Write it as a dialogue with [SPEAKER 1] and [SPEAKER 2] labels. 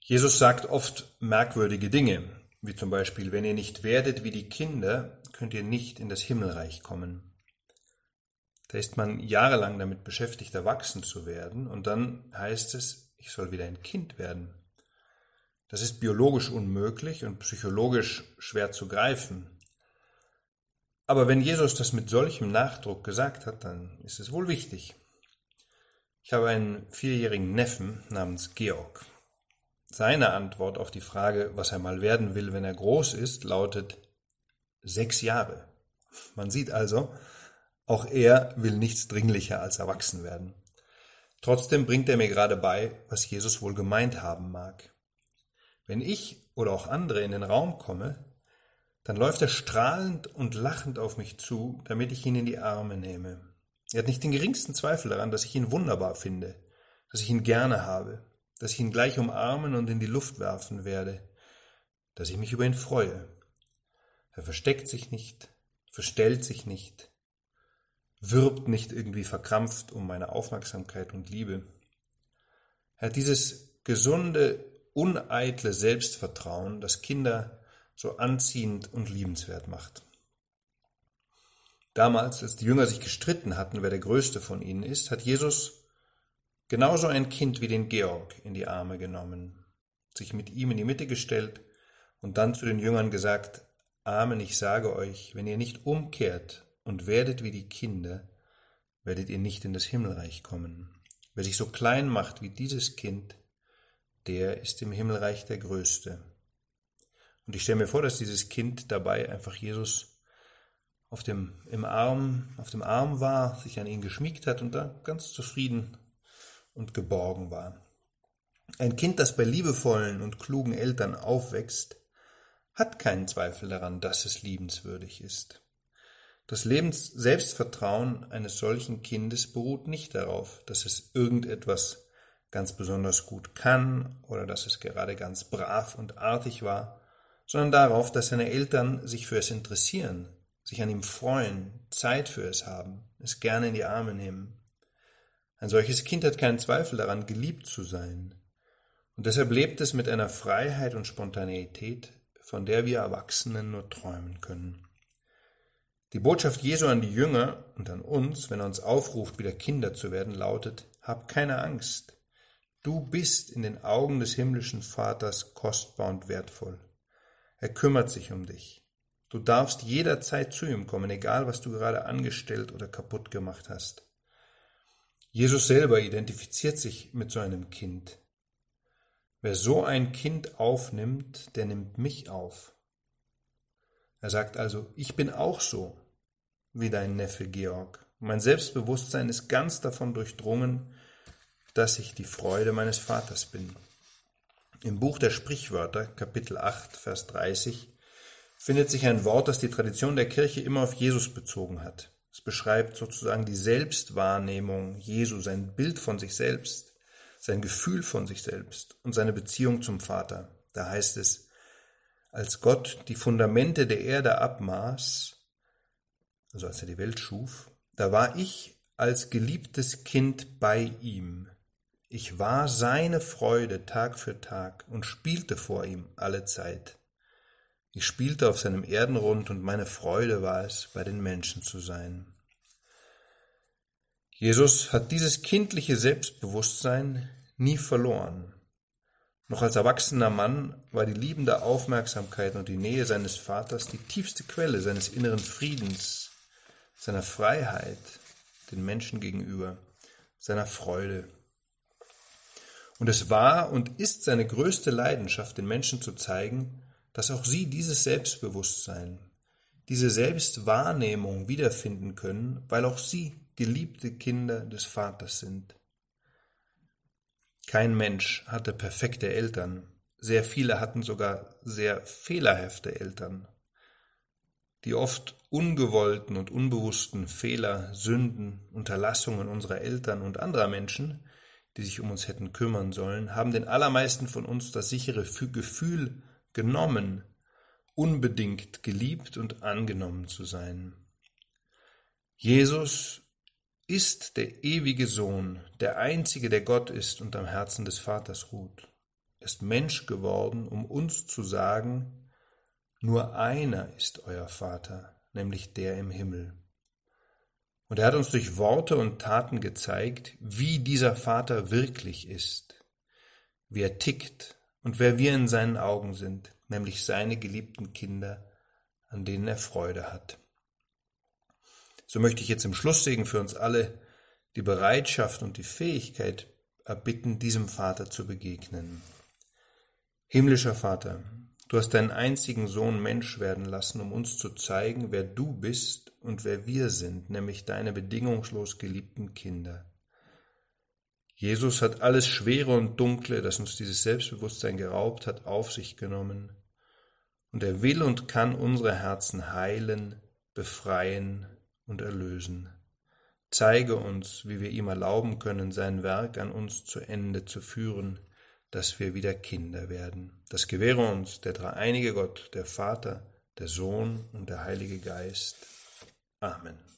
[SPEAKER 1] Jesus sagt oft merkwürdige Dinge, wie zum Beispiel, wenn ihr nicht werdet wie die Kinder, könnt ihr nicht in das Himmelreich kommen. Da ist man jahrelang damit beschäftigt, erwachsen zu werden, und dann heißt es, ich soll wieder ein Kind werden. Das ist biologisch unmöglich und psychologisch schwer zu greifen. Aber wenn Jesus das mit solchem Nachdruck gesagt hat, dann ist es wohl wichtig. Ich habe einen vierjährigen Neffen namens Georg. Seine Antwort auf die Frage, was er mal werden will, wenn er groß ist, lautet sechs Jahre. Man sieht also, auch er will nichts dringlicher als erwachsen werden. Trotzdem bringt er mir gerade bei, was Jesus wohl gemeint haben mag. Wenn ich oder auch andere in den Raum komme, dann läuft er strahlend und lachend auf mich zu, damit ich ihn in die Arme nehme. Er hat nicht den geringsten Zweifel daran, dass ich ihn wunderbar finde, dass ich ihn gerne habe, dass ich ihn gleich umarmen und in die Luft werfen werde, dass ich mich über ihn freue. Er versteckt sich nicht, verstellt sich nicht, wirbt nicht irgendwie verkrampft um meine Aufmerksamkeit und Liebe. Er hat dieses gesunde, uneitle Selbstvertrauen, das Kinder so anziehend und liebenswert macht. Damals, als die Jünger sich gestritten hatten, wer der größte von ihnen ist, hat Jesus genauso ein Kind wie den Georg in die Arme genommen, sich mit ihm in die Mitte gestellt und dann zu den Jüngern gesagt, Amen, ich sage euch, wenn ihr nicht umkehrt und werdet wie die Kinder, werdet ihr nicht in das Himmelreich kommen. Wer sich so klein macht wie dieses Kind, der ist im Himmelreich der Größte. Und ich stelle mir vor, dass dieses Kind dabei einfach Jesus auf dem, im Arm, auf dem Arm war, sich an ihn geschmiegt hat und da ganz zufrieden und geborgen war. Ein Kind, das bei liebevollen und klugen Eltern aufwächst, hat keinen Zweifel daran, dass es liebenswürdig ist. Das Lebens Selbstvertrauen eines solchen Kindes beruht nicht darauf, dass es irgendetwas ganz besonders gut kann oder dass es gerade ganz brav und artig war, sondern darauf, dass seine Eltern sich für es interessieren, sich an ihm freuen, Zeit für es haben, es gerne in die Arme nehmen. Ein solches Kind hat keinen Zweifel daran, geliebt zu sein. Und deshalb lebt es mit einer Freiheit und Spontaneität, von der wir Erwachsenen nur träumen können. Die Botschaft Jesu an die Jünger und an uns, wenn er uns aufruft, wieder Kinder zu werden, lautet, hab keine Angst. Du bist in den Augen des himmlischen Vaters kostbar und wertvoll. Er kümmert sich um dich. Du darfst jederzeit zu ihm kommen, egal was du gerade angestellt oder kaputt gemacht hast. Jesus selber identifiziert sich mit so einem Kind. Wer so ein Kind aufnimmt, der nimmt mich auf. Er sagt also, ich bin auch so wie dein Neffe Georg. Mein Selbstbewusstsein ist ganz davon durchdrungen, dass ich die Freude meines Vaters bin. Im Buch der Sprichwörter, Kapitel 8, Vers 30, findet sich ein Wort, das die Tradition der Kirche immer auf Jesus bezogen hat. Es beschreibt sozusagen die Selbstwahrnehmung Jesu, sein Bild von sich selbst, sein Gefühl von sich selbst und seine Beziehung zum Vater. Da heißt es, als Gott die Fundamente der Erde abmaß, also als er die Welt schuf, da war ich als geliebtes Kind bei ihm. Ich war seine Freude Tag für Tag und spielte vor ihm alle Zeit. Ich spielte auf seinem Erdenrund und meine Freude war es, bei den Menschen zu sein. Jesus hat dieses kindliche Selbstbewusstsein nie verloren. Noch als erwachsener Mann war die liebende Aufmerksamkeit und die Nähe seines Vaters die tiefste Quelle seines inneren Friedens, seiner Freiheit den Menschen gegenüber, seiner Freude. Und es war und ist seine größte Leidenschaft, den Menschen zu zeigen, dass auch sie dieses Selbstbewusstsein, diese Selbstwahrnehmung wiederfinden können, weil auch sie geliebte Kinder des Vaters sind. Kein Mensch hatte perfekte Eltern, sehr viele hatten sogar sehr fehlerhafte Eltern. Die oft ungewollten und unbewussten Fehler, Sünden, Unterlassungen unserer Eltern und anderer Menschen, die sich um uns hätten kümmern sollen, haben den allermeisten von uns das sichere Gefühl genommen, unbedingt geliebt und angenommen zu sein. Jesus ist der ewige Sohn, der einzige, der Gott ist und am Herzen des Vaters ruht. ist Mensch geworden, um uns zu sagen, nur einer ist euer Vater, nämlich der im Himmel. Und er hat uns durch Worte und Taten gezeigt, wie dieser Vater wirklich ist, wie er tickt und wer wir in seinen Augen sind, nämlich seine geliebten Kinder, an denen er Freude hat. So möchte ich jetzt im Schlusssegen für uns alle die Bereitschaft und die Fähigkeit erbitten, diesem Vater zu begegnen. Himmlischer Vater, du hast deinen einzigen Sohn Mensch werden lassen, um uns zu zeigen, wer du bist und wer wir sind, nämlich deine bedingungslos geliebten Kinder. Jesus hat alles Schwere und Dunkle, das uns dieses Selbstbewusstsein geraubt hat, auf sich genommen, und er will und kann unsere Herzen heilen, befreien und erlösen. Zeige uns, wie wir ihm erlauben können, sein Werk an uns zu Ende zu führen, dass wir wieder Kinder werden. Das gewähre uns der dreieinige Gott, der Vater, der Sohn und der Heilige Geist. Amen.